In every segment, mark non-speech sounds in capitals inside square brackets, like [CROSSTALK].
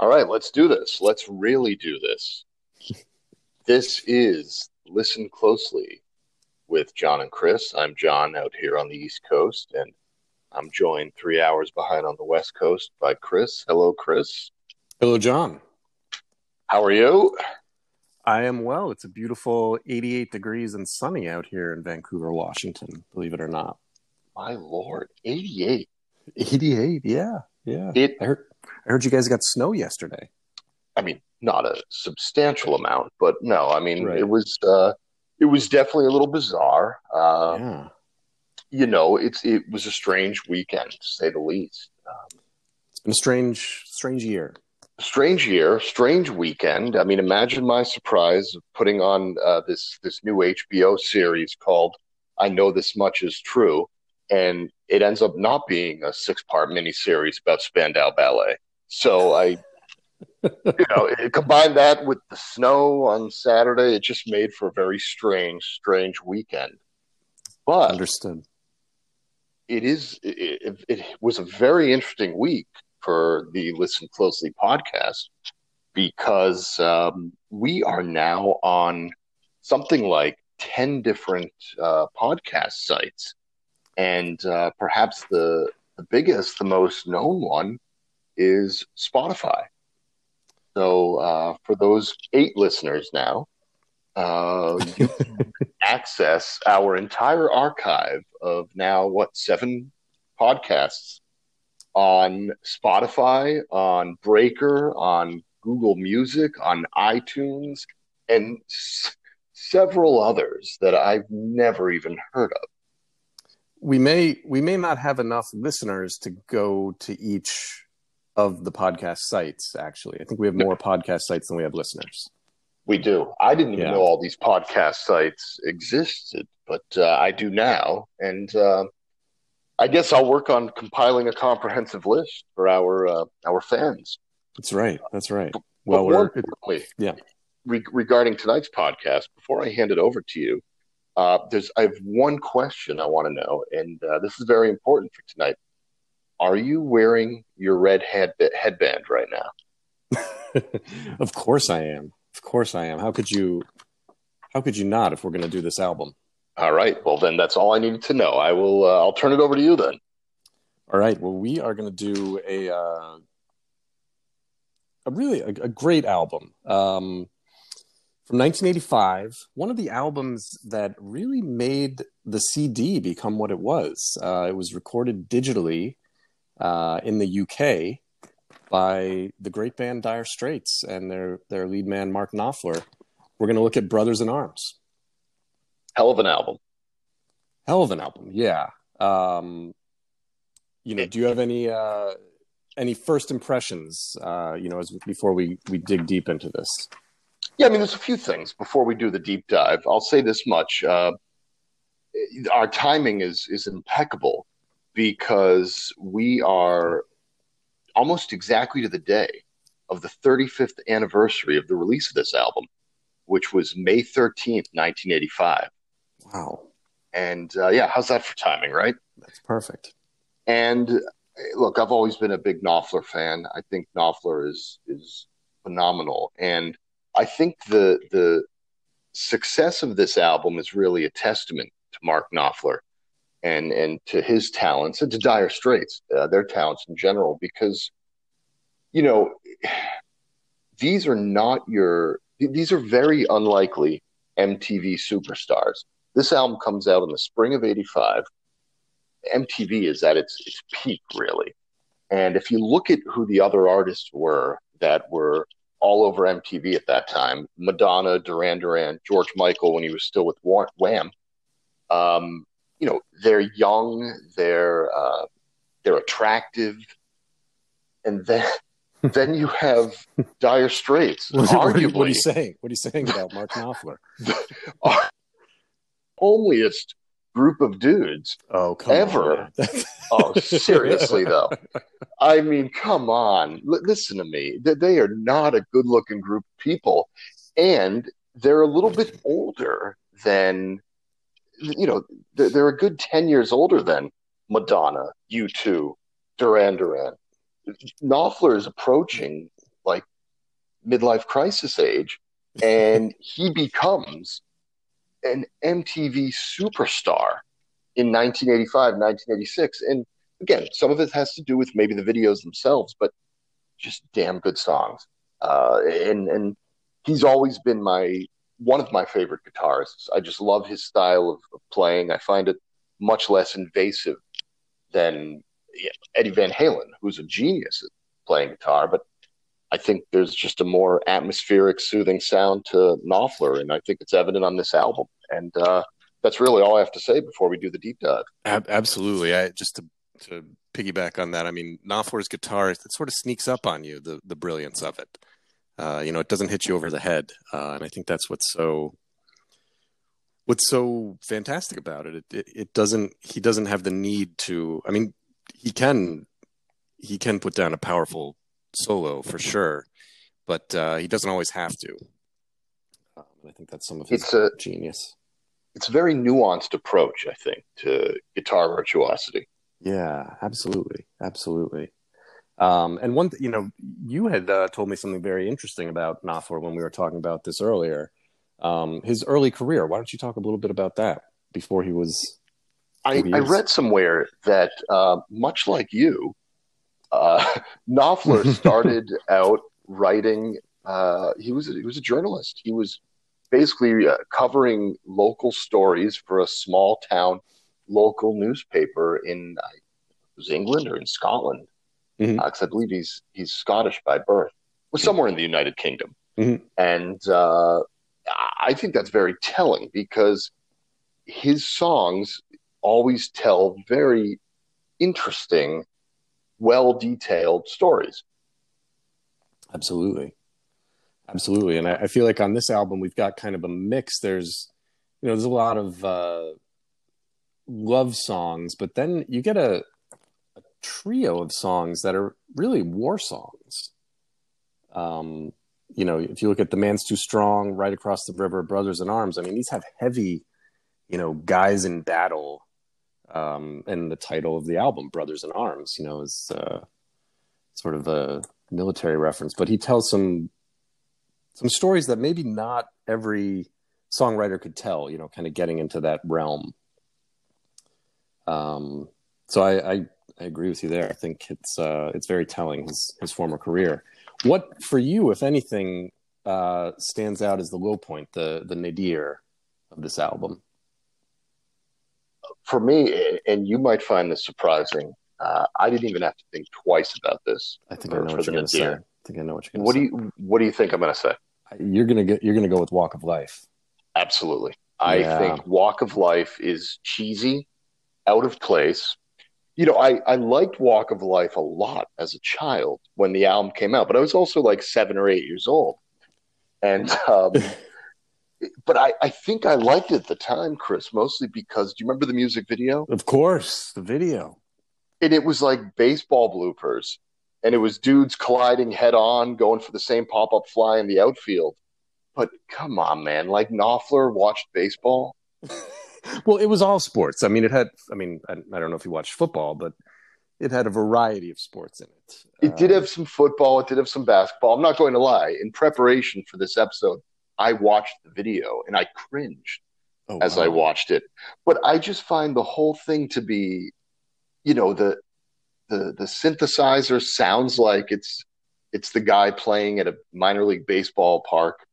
All right, let's do this. Let's really do this. this is Listen Closely with John and Chris. I'm John out here on the East Coast, and I'm joined three hours behind on the West Coast by Chris. Hello, Chris. Hello, John. How are you? I am well. It's a beautiful 88 degrees and sunny out here in Vancouver, Washington, believe it or not. My lord, 88. 88, yeah. Yeah. It I heard I heard you guys got snow yesterday. I mean, not a substantial amount, but no, I mean, Right. it was uh, it was definitely a little bizarre. Uh, yeah. You know, it's it was a strange weekend to say the least. Um, It's been a strange strange year. strange year, strange weekend. I mean, imagine my surprise of putting on uh, this this new HBO series called "I Know This Much Is True," and it ends up not being a six part miniseries about Spandau Ballet. So I, you know, combine that with the snow on Saturday, it just made for a very strange, strange weekend. But Understood. it is it, it, it was a very interesting week for the listen closely podcast because um, we are now on something like 10 different uh, podcast sites and uh, perhaps the the biggest the most known one is spotify so uh, for those eight listeners now uh, you [LAUGHS] access our entire archive of now what seven podcasts on Spotify, on Breaker, on Google Music, on iTunes, and s- several others that I've never even heard of. We may we may not have enough listeners to go to each of the podcast sites actually. I think we have more podcast sites than we have listeners. We do. I didn't even Yeah. know all these podcast sites existed, but uh, I do now, and uh, I guess I'll work on compiling a comprehensive list for our uh, our fans. That's right. That's right. Well, we're yeah. re- regarding tonight's podcast, before I hand it over to you, uh, there's I have one question I want to know, and uh, this is very important for tonight. Are you wearing your red head headband right now? [LAUGHS] of course I am. Of course I am. How could you how could you not if we're going to do this album? All right. Well, then that's all I needed to know. I will. Uh, I'll turn it over to you then. All right. Well, we are going to do a uh, a really a, a great album um, from 1985. One of the albums that really made the CD become what it was. Uh, it was recorded digitally uh, in the UK by the great band Dire Straits and their their lead man Mark Knopfler. We're going to look at Brothers in Arms. Hell of an album. Hell of an album, yeah. Um, you know, do you have any uh, any first impressions? Uh, you know, as before we we dig deep into this. Yeah, I mean, there's a few things before we do the deep dive. I'll say this much: uh, our timing is is impeccable because we are almost exactly to the day of the 35th anniversary of the release of this album, which was May 13th, 1985. Wow, And uh, yeah, how's that for timing, right? that's perfect. And look, I've always been a big Knopfler fan. I think Knopfler is is phenomenal, and I think the the success of this album is really a testament to Mark Knopfler and and to his talents and to Dire Straits, uh, their talents in general, because you know these are not your these are very unlikely MTV superstars. This album comes out in the spring of '85. MTV is at its its peak, really. And if you look at who the other artists were that were all over MTV at that time, Madonna, Duran Duran, George Michael when he was still with Wham, um, you know, they're young, they're uh, they're attractive, and then [LAUGHS] then you have Dire Straits, What, arguably what are you saying? What are you saying about Mark Knopfler? [LAUGHS] homeliest group of dudes Oh, come Ever. on. Oh, seriously though. [LAUGHS] I mean, come on. L- listen to me. Th- They are not a good-looking group of people, and they're a little bit older than, you know, they're, a good ten years older than Madonna, U2, Duran Duran. Knopfler is approaching like midlife crisis age, and [LAUGHS] he becomes an MTV superstar in 1985, 1986. And again, some of it has to do with maybe the videos themselves, but just damn good songs. Uh, and and he's always been my one of my favorite guitarists. I just love his style of playing. I find it much less invasive than Eddie Van Halen, who's a genius at playing guitar, but I think there's just a more atmospheric, soothing sound to Knopfler, and I think it's evident on this album. And uh, that's really all I have to say before we do the deep dive. absolutely. I just to to piggyback on that. I mean, Knopfler's guitar it sort of sneaks up on you the the brilliance of it. Uh, you know, it doesn't hit you over the head, uh, and I think that's what's so what's so fantastic about it. It, it. it doesn't. He doesn't have the need to. I mean, he can he can put down a powerful solo for sure, but uh, he doesn't always have to. Um, I think that's some of his it's a, genius. It's a very nuanced approach, I think, to guitar virtuosity. Yeah, absolutely, absolutely. Um, and one, you know, you had uh, told me something very interesting about Knopfler when we were talking about this earlier. Um, his early career. Why don't you talk a little bit about that before he was? I, I read somewhere that uh, much like you, uh, [LAUGHS] Knopfler [LAUGHS] started out writing. Uh, he was he was a journalist. He was basically uh, covering local stories for a small town local newspaper in uh, was England or in Scotland because mm-hmm. uh, I believe he's he's Scottish by birth, was somewhere in the United Kingdom, mm-hmm. and uh, I think that's very telling because his songs always tell very interesting, well detailed stories. Absolutely, absolutely, and I, I, feel like on this album we've got kind of a mix. There's you know there's a lot of uh, love songs, but then you get a trio of songs that are really war songs. Um, you know, if you look at "The Man's Too Strong," "Right Across the River," "Brothers in Arms," I mean, these have heavy, you know, guys in battle. Um, and the title of the album, "Brothers in Arms," you know, is uh, sort of a military reference. But he tells some some stories that maybe not every songwriter could tell. You know, kind of getting into that realm. Um, so I, I I agree with you there. I think it's uh, it's very telling his his former career. What for you, if anything, uh, stands out as the low point, the the nadir of this album? For me, and you might find this surprising. Uh, I didn't even have to think twice about this. I think for, I know what you're going to say. I think I know what you're going to say. What do you What do you think I'm going to say? You're going to get. You're going to go with Walk of Life. Absolutely. I yeah. think Walk of Life is cheesy, out of place, you know, I, I liked Walk of Life a lot as a child when the album came out, but I was also like seven or eight years old. And, um, [LAUGHS] but I, I think I liked it at the time, Chris, mostly because do you remember the music video? Of course, the video. And it was like baseball bloopers. And it was dudes colliding head on, going for the same pop up fly in the outfield. But come on, man. Like Knopfler watched baseball. [LAUGHS] well, it was all sports. I mean, it had. I mean, I, I, don't know if you watched football, but it had a variety of sports in it. It did have some football. It did have some basketball. I'm not going to lie. In preparation for this episode, I watched the video and I cringed oh, as wow. I watched it. But I just find the whole thing to be, you know, the the the synthesizer sounds like it's it's the guy playing at a minor league baseball park. [LAUGHS]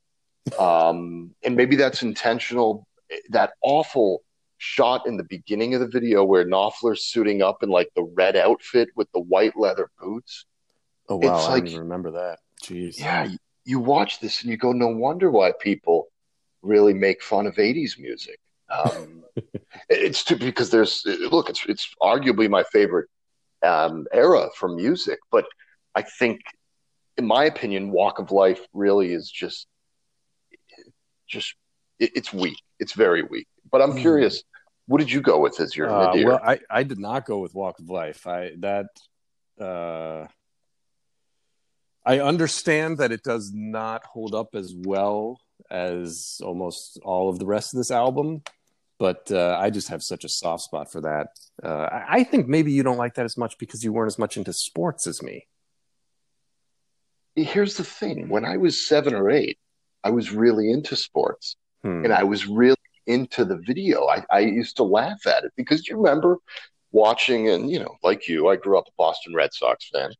Um, and maybe that's intentional that awful shot in the beginning of the video where Knopfler's suiting up in like the red outfit with the white leather boots. Oh wow, it's I like, didn't remember that. Jeez. Yeah, you, you, watch this and you go, no wonder why people really make fun of '80s music. Um, [LAUGHS] it's too, because there's look, it's it's arguably my favorite um, era for music, but I think, in my opinion, Walk of Life really is just just it's weak. It's very weak. But I'm mm. curious, what did you go with as your uh, Well, I, I did not go with Walk of Life. I that uh, I understand that it does not hold up as well as almost all of the rest of this album, but uh, I just have such a soft spot for that. Uh, I think maybe you don't like that as much because you weren't as much into sports as me. here's the thing: when I was seven or eight, I was really into sports, Hmm. and I was really into the video. I, I used to laugh at it because you remember watching, and you know, like you, I grew up a Boston Red Sox fan,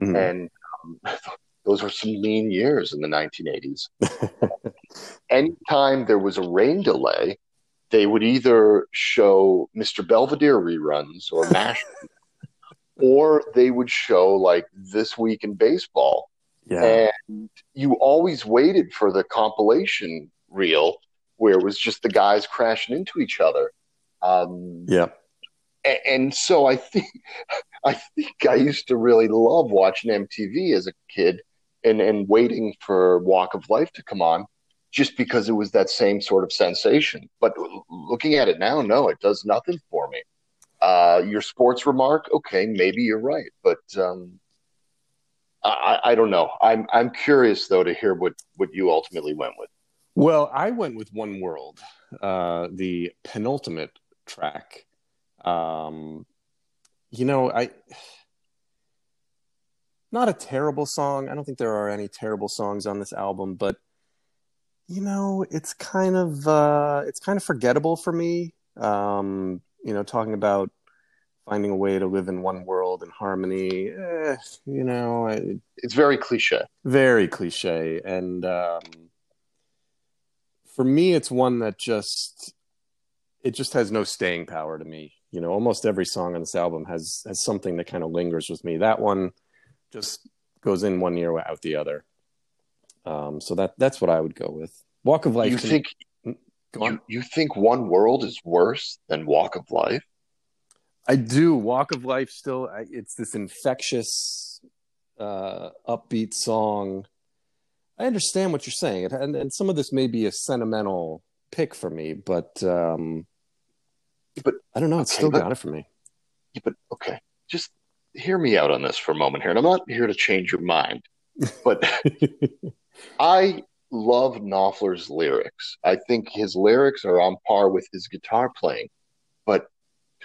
Mhm. and um, [LAUGHS] those were some lean years in the 1980s. [LAUGHS] Anytime there was a rain delay, they would either show Mr. Belvedere reruns or MASH, [LAUGHS] or they would show like This Week in Baseball. yeah. And you always waited for the compilation reel where it was just the guys crashing into each other. Um, yeah. a- and so I think [LAUGHS] I think I used to really love watching MTV as a kid and and waiting for Walk of Life to come on just because it was that same sort of sensation. But looking at it now, no, it does nothing for me. Uh, your sports remark, okay, maybe you're right, but um, I, I don't know. I'm I'm curious though to hear what what you ultimately went with. Well, I went with One World, uh, the penultimate track. Um, you know, I not a terrible song. I don't think there are any terrible songs on this album, but you know, it's kind of uh, it's kind of forgettable for me. Um, you know, talking about finding a way to live in one world in harmony. Eh, you know, I, It's very cliche. very cliche and um, for me it's one that just it just has no staying power to me you know almost every song on this album has has something that kind of lingers with me that one just goes in one ear out the other um, so that that's what i would go with walk of life You think on. you, you think One World is worse than Walk of Life? I do. Walk of Life still I- it's this infectious uh upbeat song. I understand what you're saying. And and some of this may be a sentimental pick for me, but um But- I don't know, it's okay, still but- got it for me. Yeah, but okay, just hear me out on this for a moment here. And I'm not here to change your mind, but [LAUGHS] I love Knopfler's lyrics. I think his lyrics are on par with his guitar playing. But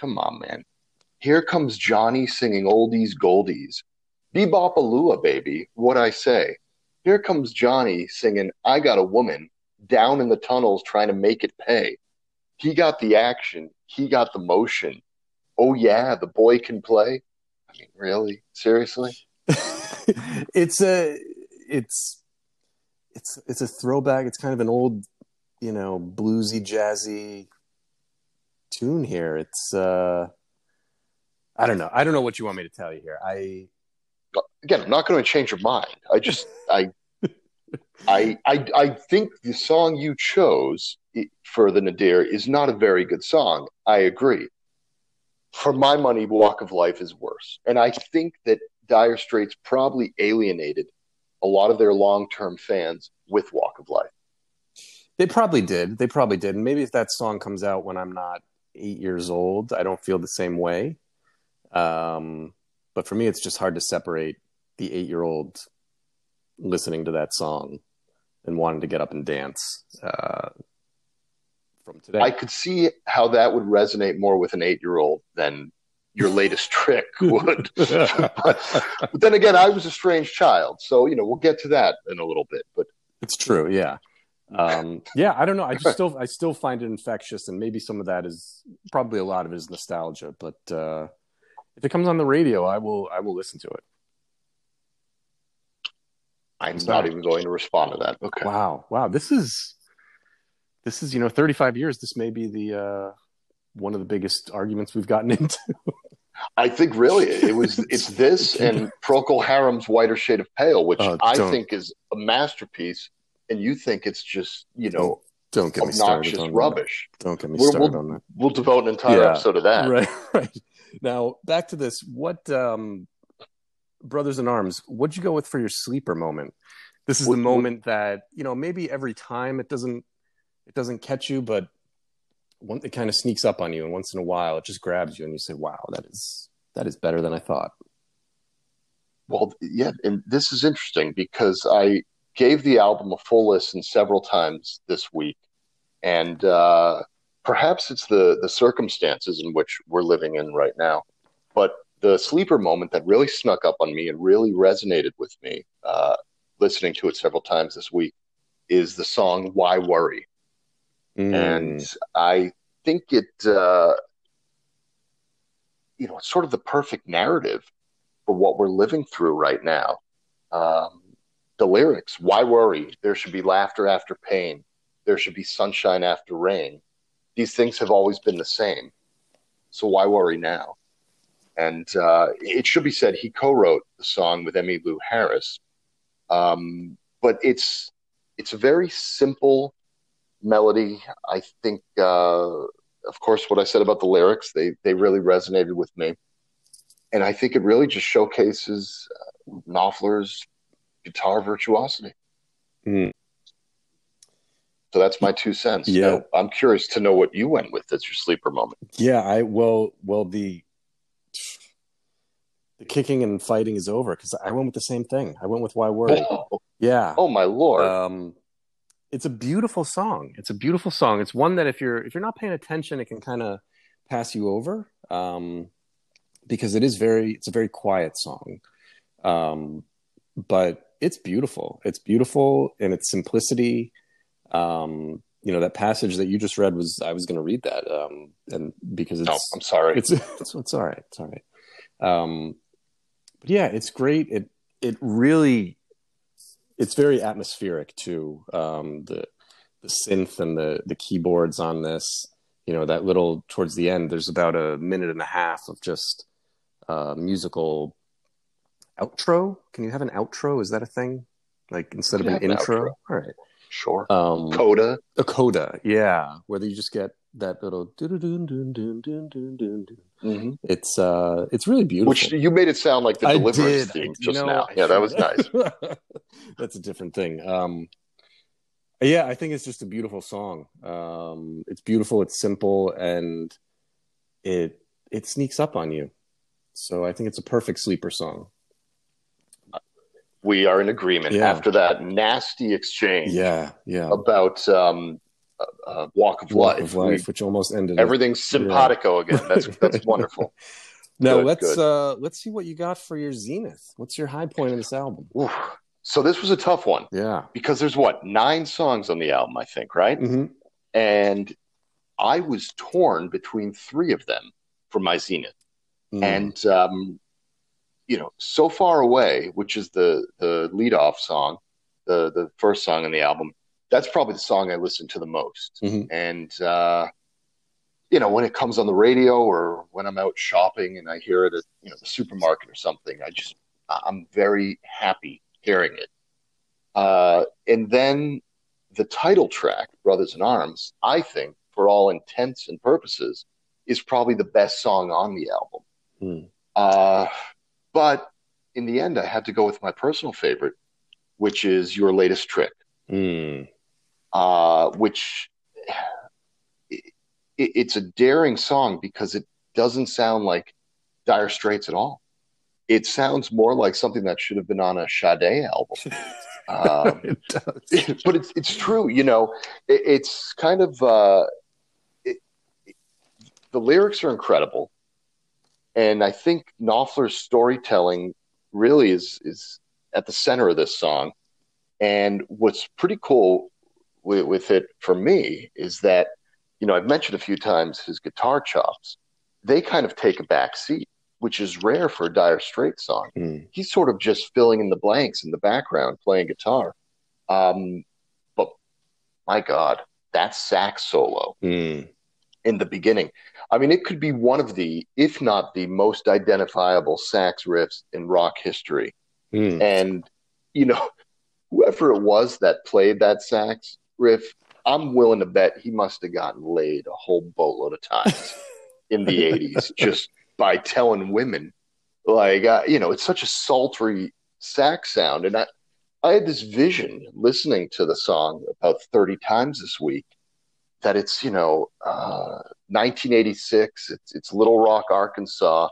come on, man. Here comes Johnny singing oldies goldies. Be-Bop-A-Lula, baby, what I say. Here comes Johnny singing I Got a Woman down in the tunnels trying to make it pay. He got the action, he got the motion. Oh, yeah, the boy can play. I mean, really? Seriously? [LAUGHS] it's a it's it's it's a throwback. It's kind of an old, you know, bluesy jazzy tune here. It's uh I don't know. I don't know what you want me to tell you here. I again, I'm not going to change your mind. I just, I, [LAUGHS] I, I, I think the song you chose for the Nadir is not a very good song. I agree. For my money, Walk of Life is worse, and I think that Dire Straits probably alienated a lot of their long-term fans with Walk of Life. They probably did. They probably did. And maybe if that song comes out when I'm not eight years old, I don't feel the same way. Um, but for me, it's just hard to separate the eight year old listening to that song and wanting to get up and dance uh, from today. I could see how that would resonate more with an eight-year-old than your latest [LAUGHS] trick would. [LAUGHS] but then again, I was a strange child, so you know we'll get to that in a little bit. But It's true, yeah. Um, yeah, I don't know. I just still I still find it infectious, and maybe some of that is probably a lot of it is nostalgia. But uh, if it comes on the radio, I will I will listen to it. I'm not even going to respond to that. Okay. Wow, wow, this is this is you know 35 years. This may be the uh, one of the biggest arguments we've gotten [LAUGHS] into. I think really it was [LAUGHS] it's this and Procol Harum's Whiter Shade of Pale, which Oh, I think is a masterpiece, and you think it's just you know don't get me started obnoxious on rubbish. That. Don't get me started we'll- on that. We'll devote an entire Yeah. episode of that. [LAUGHS] Right, right. Now back to this. What um, Brothers in Arms? What'd you go with for your sleeper moment? This is What- the what- moment that you know maybe every time it doesn't it doesn't catch you, but one it kind of sneaks up on you, and once in a while it just grabs you, and you say, "Wow, that is that is better than I thought." Well, yeah, and this is interesting because I gave the album a full listen several times this week, and uh, perhaps it's the the circumstances in which we're living in right now. But the sleeper moment that really snuck up on me and really resonated with me uh, listening to it several times this week, is the song "Why Worry," Mm. and I think it, uh, you know, it's sort of the perfect narrative for what we're living through right now. Um, the lyrics, "Why worry? There should be laughter after pain. There should be sunshine after rain. These things have always been the same. So why worry now?" And uh, it should be said he co-wrote the song with Emmylou Harris, um, but it's it's a very simple melody. I think, uh, of course, what I said about the lyrics they they really resonated with me, and I think it really just showcases uh, Knopfler's guitar virtuosity. Mm. So that's my two cents. Yeah. Now, I'm curious to know what you went with as your sleeper moment. Yeah, I well, well the the kicking and fighting is over because I went with the same thing. I went with Why Worry. Oh, Yeah, oh my lord! um, it's a beautiful song. It's a beautiful song. It's one that if you're if you're not paying attention, it can kind of pass you over um, because it is very it's a very quiet song, um, but it's beautiful. It's beautiful in its simplicity. Um, you know that passage that you just read was I was going to read that um, and because it's no, I'm sorry. it's it's, it's all right. It's all right. Um, but yeah, it's great. It it really it's very atmospheric too. Um, the the synth and the the keyboards on this. You know that little towards the end. There's about a minute and a half of just uh, musical outro. Can you have an outro? Is that a thing? Like instead of an intro? All right. Sure. Um, Coda. a coda, yeah, where you just get that little dun dun dun dun dun dun dun. hmm It's uh, it's really beautiful. Which you made it sound like the I deliverance did. theme I- just know, now. Yeah, that was nice. That's a different thing. Um, yeah, I think it's just a beautiful song. Um, it's beautiful. It's simple, and it it sneaks up on you. So I think it's a perfect sleeper song. We are in agreement Yeah. after that nasty exchange Yeah, yeah. about um, uh, uh, Walk of Walk Life. of life, which almost ended. We, everything's simpatico again. That's [LAUGHS] that's wonderful. Now good, let's good. uh let's see what you got for your zenith. What's your high point in this album? Oof. So this was a tough one Yeah. because there's what nine songs on the album, I think, right? hmm And I was torn between three of them for my zenith. Mm. and um, you know, so far away, which is the the lead off song, the the first song on the album. That's probably the song I listen to the most. Mhm. And uh, you know, when it comes on the radio or when I'm out shopping and I hear it at you know the supermarket or something, I just I'm very happy hearing it. Uh, and then the title track, "Brothers in Arms," I think, for all intents and purposes, is probably the best song on the album. Mm. Uh, but in the end, I had to go with my personal favorite, which is Your Latest Trick, Mm. uh, which it, it's a daring song because it doesn't sound like Dire Straits at all. It sounds more like something that should have been on a Sade album. [LAUGHS] Um, it does. [LAUGHS] but it's it's true, you know. It, it's kind of uh, it, the lyrics are incredible, and I think Knopfler's storytelling really is is at the center of this song. And what's pretty cool with, with it for me is that you know I've mentioned a few times his guitar chops. They kind of take a back seat, which is rare for a Dire Straits song Mm. he's sort of just filling in the blanks in the background playing guitar. Um, but my God, that sax solo Mm. In the beginning. I mean, it could be one of the, if not the most identifiable sax riffs in rock history. Mm. And, you know, whoever it was that played that sax riff, I'm willing to bet he must have gotten laid a whole boatload of times [LAUGHS] in the 80s just by telling women like uh, you know it's such a sultry sax sound and i i had this vision listening to the song about 30 times this week that it's you know uh 1986 it's it's little rock arkansas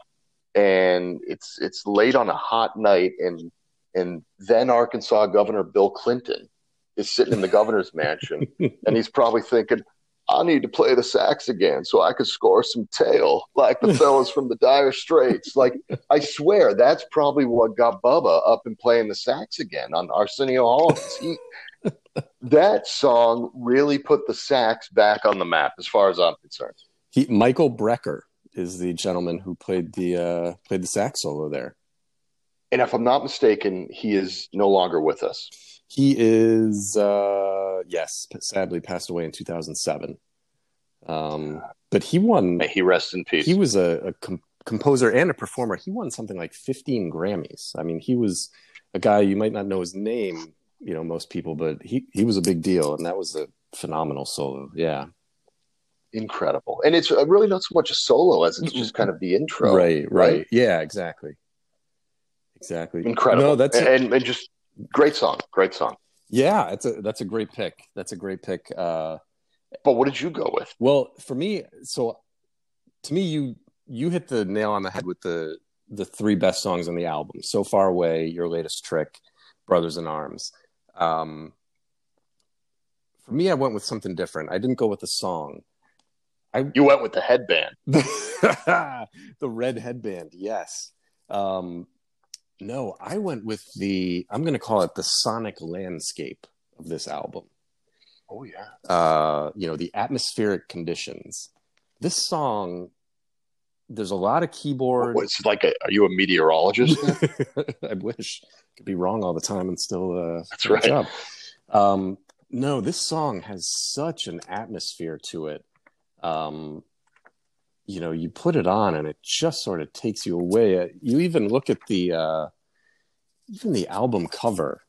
and it's it's late on a hot night and and then arkansas governor bill clinton is sitting in the governor's mansion [LAUGHS] and he's probably thinking I need to play the sax again so I could score some tail like the fellas from the Dire Straits. Like, I swear that's probably what got Bubba up and playing the sax again on Arsenio Hall. He, that song really put the sax back on the map, as far as I'm concerned. He, Michael Brecker is the gentleman who played the uh, played the sax solo there. And if I'm not mistaken, he is no longer with us. He is, uh, yes, sadly passed away in 2007. Um, but he won. May he rest in peace. He was a, a com- composer and a performer. He won something like 15 Grammys. I mean, he was a guy you might not know his name, you know, most people, but he he was a big deal, and that was a phenomenal solo. Yeah, incredible. And it's uh, really not so much a solo as it's just kind of the intro. Right, right. right? Yeah, exactly. Exactly. Incredible. No, that's and, and just great song. Great song. Yeah, it's a that's a great pick. That's a great pick. Uh but what did you go with? Well, for me, so to me you you hit the nail on the head with the the three best songs on the album. So Far Away, Your Latest Trick, Brothers in Arms. Um for me I went with something different. I didn't go with a song. I, you went with the headband. [LAUGHS] the red headband, yes. Um, no, I went with the, I'm going to call it the sonic landscape of this album. Oh, yeah. Uh, you know, the atmospheric conditions. This song, there's a lot of keyboard. It's like, a, are you a meteorologist? [LAUGHS] I wish. Could be wrong all the time and still uh, That's right. Job. Um, no, this song has such an atmosphere to it um, you know, you put it on and it just sort of takes you away. You even look at the uh, even the album cover.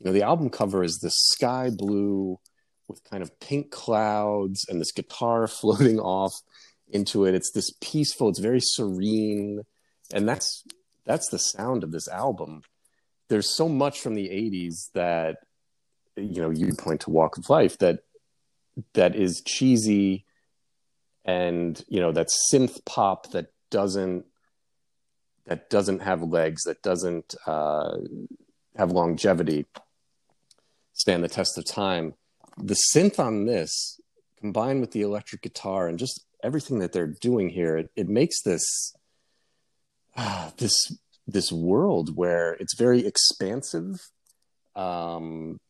You know, the album cover is this sky blue with kind of pink clouds and this guitar [LAUGHS] floating off into it. It's this peaceful. It's very serene, and that's that's the sound of this album. There's so much from the '80s that you know you point to Walk of Life that that is cheesy and you know that synth pop that doesn't that doesn't have legs that doesn't uh, have longevity stand the test of time the synth on this combined with the electric guitar and just everything that they're doing here it, it makes this uh, [SIGHS] this this world where it's very expansive um,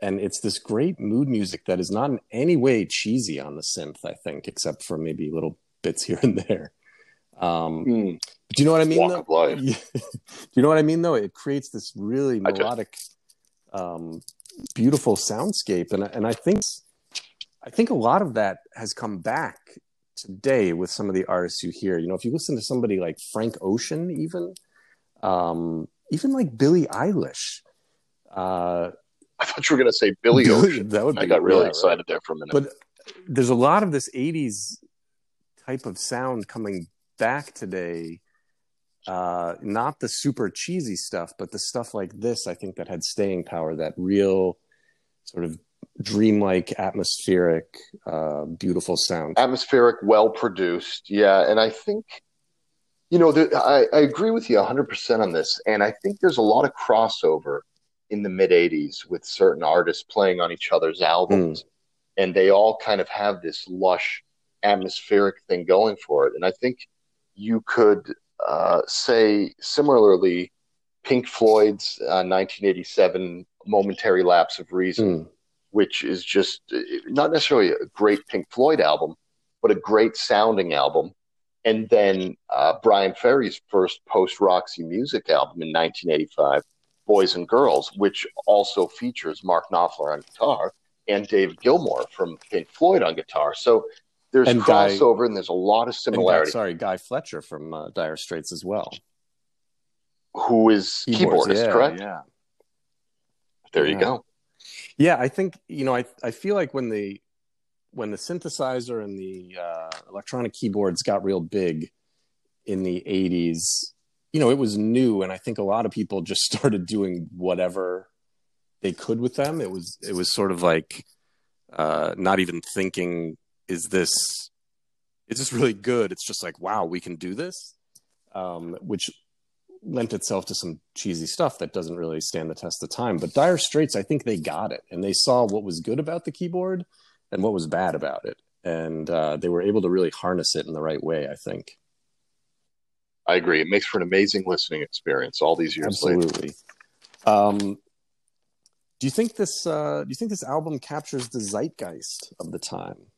and it's this great mood music that is not in any way cheesy on the synth i think except for maybe little bits [LAUGHS] here and there um, mm. do you know what i mean Walk though? [LAUGHS] do you know what i mean though it creates this really melodic um, beautiful soundscape and, and i think i think a lot of that has come back today with some of the artists you hear you know if you listen to somebody like frank ocean even um, even like billie eilish uh, I thought you were going to say Billy [LAUGHS] Ocean. that would be, I got really yeah, excited right. there for a minute. But there's a lot of this 80s type of sound coming back today. Uh, not the super cheesy stuff, but the stuff like this, I think that had staying power, that real sort of dreamlike, atmospheric, uh, beautiful sound. Atmospheric, well produced. Yeah. And I think, you know, the, I, I agree with you 100% on this. And I think there's a lot of crossover in the mid 80s with certain artists playing on each other's albums. Mm. And they all kind of have this lush atmospheric thing going for it. And I think you could uh, say similarly, Pink Floyd's uh, 1987 Momentary Lapse of Reason, mm. Which is just uh, not necessarily a great Pink Floyd album, but a great sounding album. And then uh, Bryan Ferry's first post Roxy music album in 1985 Boys and Girls, which also features Mark Knopfler on guitar and Dave Gilmour from Pink Floyd on guitar. So there's and crossover Guy, and there's a lot of similarity. Guy, sorry, Guy Fletcher from uh, Dire Straits as well, who is Keyboards, keyboardist, yeah, correct? Yeah. There yeah. you go. Yeah, I think you know. I I feel like when the when the synthesizer and the uh, electronic keyboards got real big in the '80s, you know, it was new, and I think a lot of people just [LAUGHS] started doing whatever they could with them. It was it was sort of like uh, not even thinking, is this is this really good? It's just like, wow, we can do this, um, which lent itself to some cheesy stuff that doesn't really stand the test of time. But Dire Straits, I think they got it, and they saw what was good about the keyboard, and what was bad about it. And uh, they were able to really harness it in the right way, I think. I agree. It makes for an amazing listening experience all these years Absolutely. Um, do you think this? Uh, do you think this album captures the zeitgeist of the time,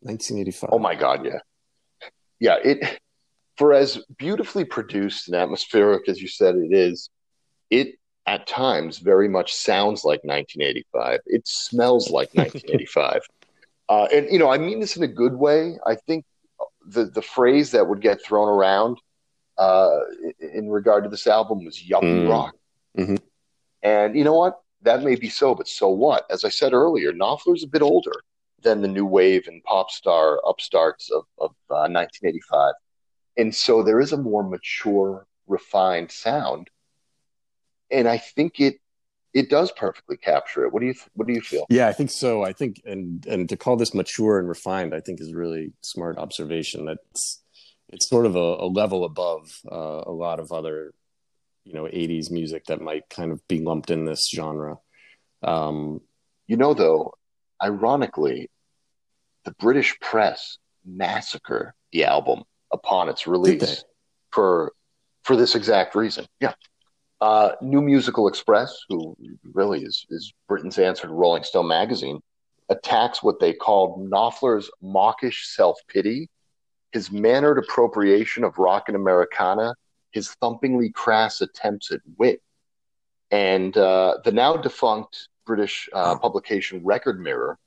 1985? Oh my God, yeah, yeah. It for as beautifully produced and atmospheric as you said it is, it at times very much sounds like 1985. It smells like [LAUGHS] 1985. uh, and you know, I mean this in a good way. I think the the phrase that would get thrown around uh, in regard to this album was yuppie mm. rock. Mm-hmm. And you know what? That may be so, but so what? As I said earlier, Knopfler's a bit older than the new wave and pop star upstarts of, of uh, 1985. And so there is a more mature, refined sound. And I think it it does perfectly capture it. What do you what do you feel? Yeah, I think so. I think and and to call this mature and refined, I think is really smart observation. That's it's sort of a, a level above uh, a lot of other you know 80s music that might kind of be lumped in this genre um, you know though ironically the british press massacre the album upon its release for for this exact reason. Yeah. Uh, new musical express who really is is britain's answer to rolling stone magazine attacks what they called knopfler's mawkish self-pity his mannered appropriation of rock and Americana, his thumpingly crass attempts at wit. And uh, the now defunct British uh, publication Record Mirror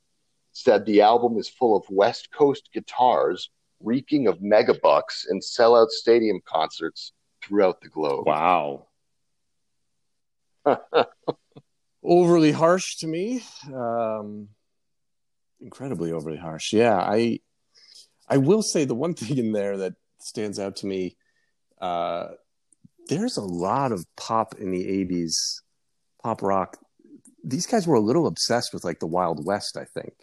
said the album is full of West Coast guitars reeking of megabucks and sellout stadium concerts throughout the globe. Wow. [LAUGHS] overly harsh to me. Um, incredibly overly harsh. Yeah, I I will say the one [LAUGHS] thing in there that stands out to me, uh, there's a lot of pop in the 80s, pop rock. These guys were a little obsessed with like the Wild West, I think.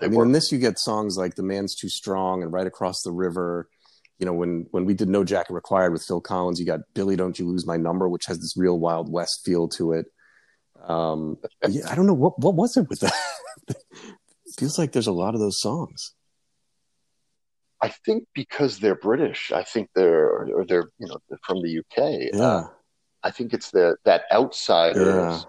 They I mean, in this you get songs like "The Man's Too Strong" and "Right Across the River." You know, when when we did "No Jacket Required" with Phil Collins, you got "Billy, Don't You Lose My Number," which has this real Wild West feel to it. Um, yeah, I don't know what what was it with that. [LAUGHS] feels like there's a lot of those songs. I think because they're British, I think they're or they're you know they're from the UK. Yeah, uh, I think it's the that outsider yeah.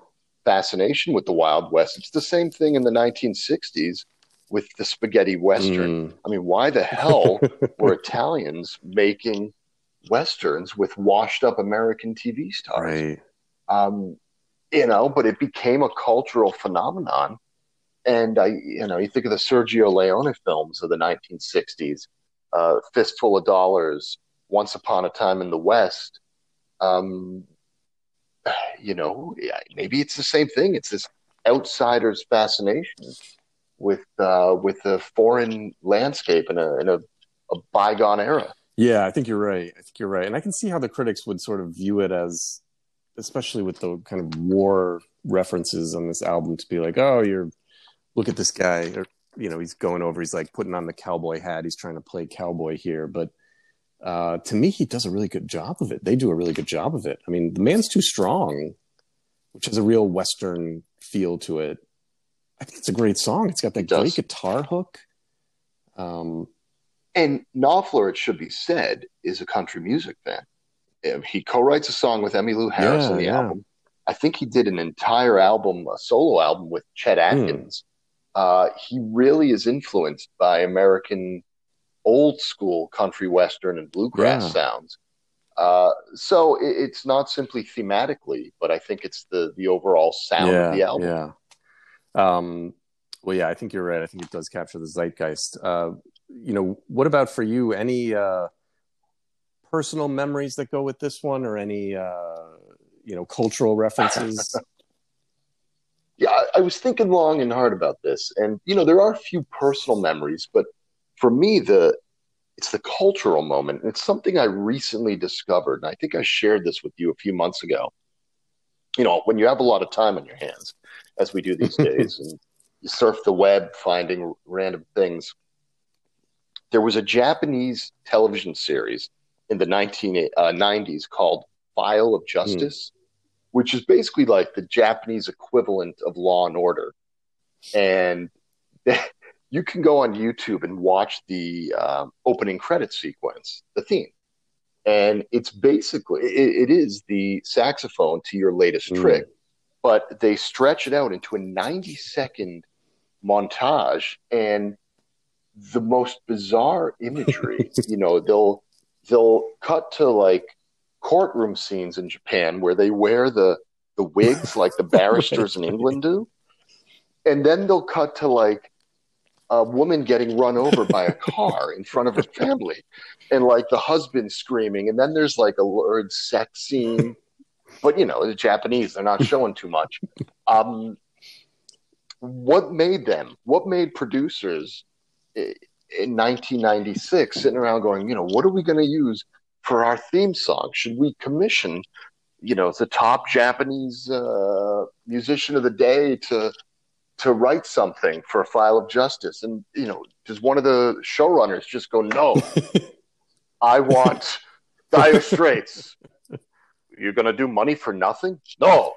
fascination with the Wild West. It's the same thing in the 1960s with the spaghetti western. Mm. I mean, why the hell [LAUGHS] were Italians making westerns with washed up American TV stars? Right. Um, you know, but it became a cultural phenomenon. And I, you know, you think of the Sergio Leone films of the 1960s uh, Fistful of Dollars, Once Upon a Time in the West, um, you know, maybe it's the same thing. It's this outsider's fascination with uh, with the foreign landscape in a in a, a bygone era. Yeah, I think you're right. I think you're right, and I can see how the critics would sort of view it as, especially with the kind of war references on this album, to be like, oh, you're look at this guy, or you know he's going over he's like putting on the cowboy hat. He's trying to play cowboy here. But uh, to me he does a really good job of it. They do a really good job of it. I mean the man's too strong which has a real western feel to it i think it's a great song it's got that great guitar hook um, and knopfler it should be said is a country music fan he co-writes a song with emmylou harris yeah, on the yeah. album i think he did an entire album a solo album with chet hmm. atkins uh, he really is influenced by American old school country western and bluegrass yeah. sounds. Uh, so it, it's not simply thematically, but I think it's the the overall sound yeah, of the album. Um, well, yeah, I think you're right. I think it does capture the zeitgeist. Uh, you know, what about for you? Any uh, personal memories that go with this one, or any uh, you know cultural references? [LAUGHS] yeah, I, I was thinking long and hard about this, and you know, there are a few personal memories, but for me, the it's the cultural moment. and It's something I recently discovered, and I think I shared this with you a few months ago. You know, when you have a lot of time on your hands, as we do these days, and [LAUGHS] surf the web finding random things. There was a Japanese television series in the 1990s uh, called File of Justice. Mm which is basically like the Japanese equivalent of Law and Order. And [LAUGHS] you can go on YouTube and watch the uh, opening credit sequence, the theme, and it's basically it, it is the saxophone to your latest mm. trick, but they stretch it out into a ninety second montage and the most bizarre imagery. [LAUGHS] you know, they'll they'll cut to like courtroom scenes in Japan where they wear the the wigs like the [LAUGHS] barristers in England do. And then they'll cut to like a woman getting run over by a car in front of her [LAUGHS] family and like the husband screaming and then there's like a lurid sex scene but you know the japanese they're not [LAUGHS] showing too much. Um, what made them what made producers in 1996 sitting around going you know what are we going to use for our theme song? Should we commission you know the top japanese uh, musician of the day to to write something for a file of justice? And you know does one of the showrunners just go no [LAUGHS] i want dire straits you're going to do money for nothing no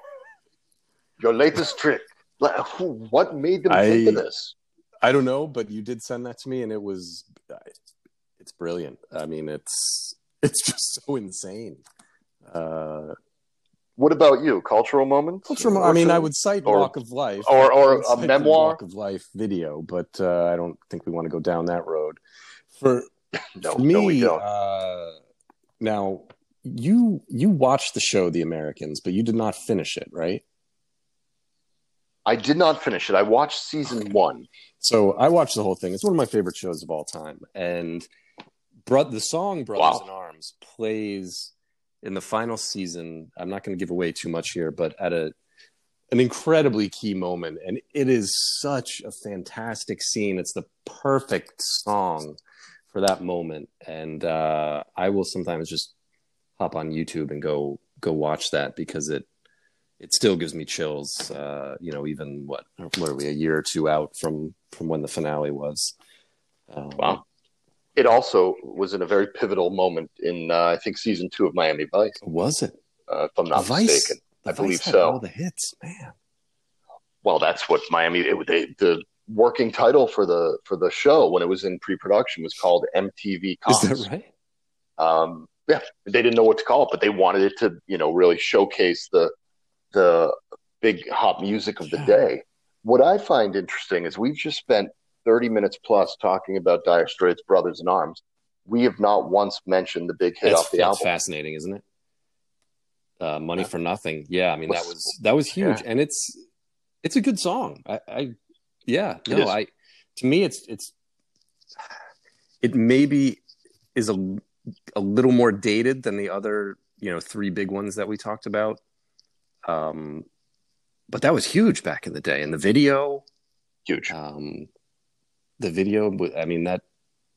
your latest trick what made them I, think of this i don't know but you did send that to me and it was it's brilliant i mean it's [LAUGHS] it's just so insane uh what about you? Cultural moments? Cultural. I mean, I would cite or, Walk of Life, or or a memoir, Walk of Life video, but uh, I don't think we want to go down that road. For, [COUGHS] no, for me, no, we don't. Uh, now you you watched the show The Americans, but you did not finish it, right? I did not finish it. I watched season okay. one. So I watched the whole thing. It's one of my favorite shows of all time, and bro- the song "Brothers wow. in Arms" plays in the final season. I'm not going to give away too much here, but at a an incredibly key moment, and it is such a fantastic scene. It's the perfect song for that moment, and uh, I will sometimes just hop on YouTube and go go watch that because it it still gives me chills. Uh, you know, even what what are we a year or two out from from when the finale was. Um, wow it also was in a very pivotal moment in uh, I think season two of Miami Vice. Was it? Uh, if I'm not Vice, mistaken, I Vice believe so. All the hits, man. Well, that's what Miami. It, they, the working title for the for the show when it was in pre-production was called MTV Cops. Is that right? Um, yeah, they didn't know what to call it, but they wanted it to, you know, really showcase the the big hot music of the yeah. day. What I find interesting is we've just spent 30 minutes plus talking about Dire Straits Brothers in Arms. We have not once mentioned the big hit that's, off the album. fascinating, isn't it? Uh, Money yeah. for Nothing. Yeah, I mean that was that was huge, yeah. and it's it's a good song. I, I yeah, no, I to me it's it's it maybe is a a little more dated than the other you know three big ones that we talked about. Um, but that was huge back in the day, and the video huge. Um, the video. I mean, that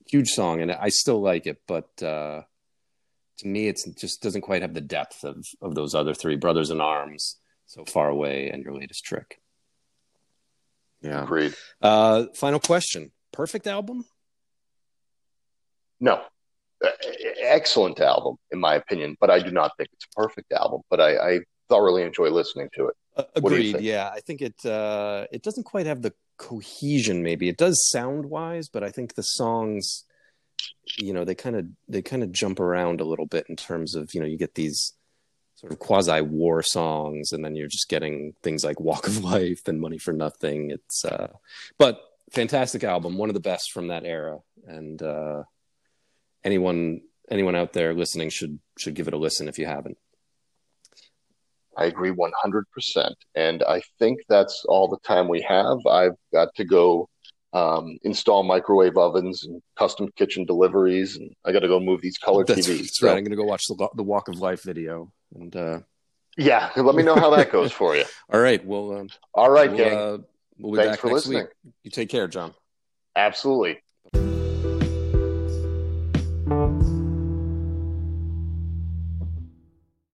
huge song, and I still like it, but uh, to me, it just doesn't quite have the depth of of those other three brothers in arms, so far away, and your latest trick. Yeah, agreed. Uh, final question: Perfect album? No, excellent album in my opinion, but I do not think it's a perfect album. But I, I thoroughly enjoy listening to it. Uh, agreed. Yeah, I think it uh, it doesn't quite have the cohesion. Maybe it does sound wise, but I think the songs, you know, they kind of they kind of jump around a little bit in terms of you know you get these sort of quasi war songs, and then you're just getting things like "Walk of Life" and "Money for Nothing." It's uh, but fantastic album, one of the best from that era, and uh, anyone anyone out there listening should should give it a listen if you haven't. I agree 100%. And I think that's all the time we have. I've got to go um, install microwave ovens and custom kitchen deliveries. And I got to go move these color that's, TVs. That's [LAUGHS] so. right. I'm going to go watch the, the Walk of Life video. And uh... yeah, let me know how that goes for you. [LAUGHS] all right. Well, um, all right, we'll, gang. Uh, we'll be Thanks back for next listening. Week. You take care, John. Absolutely.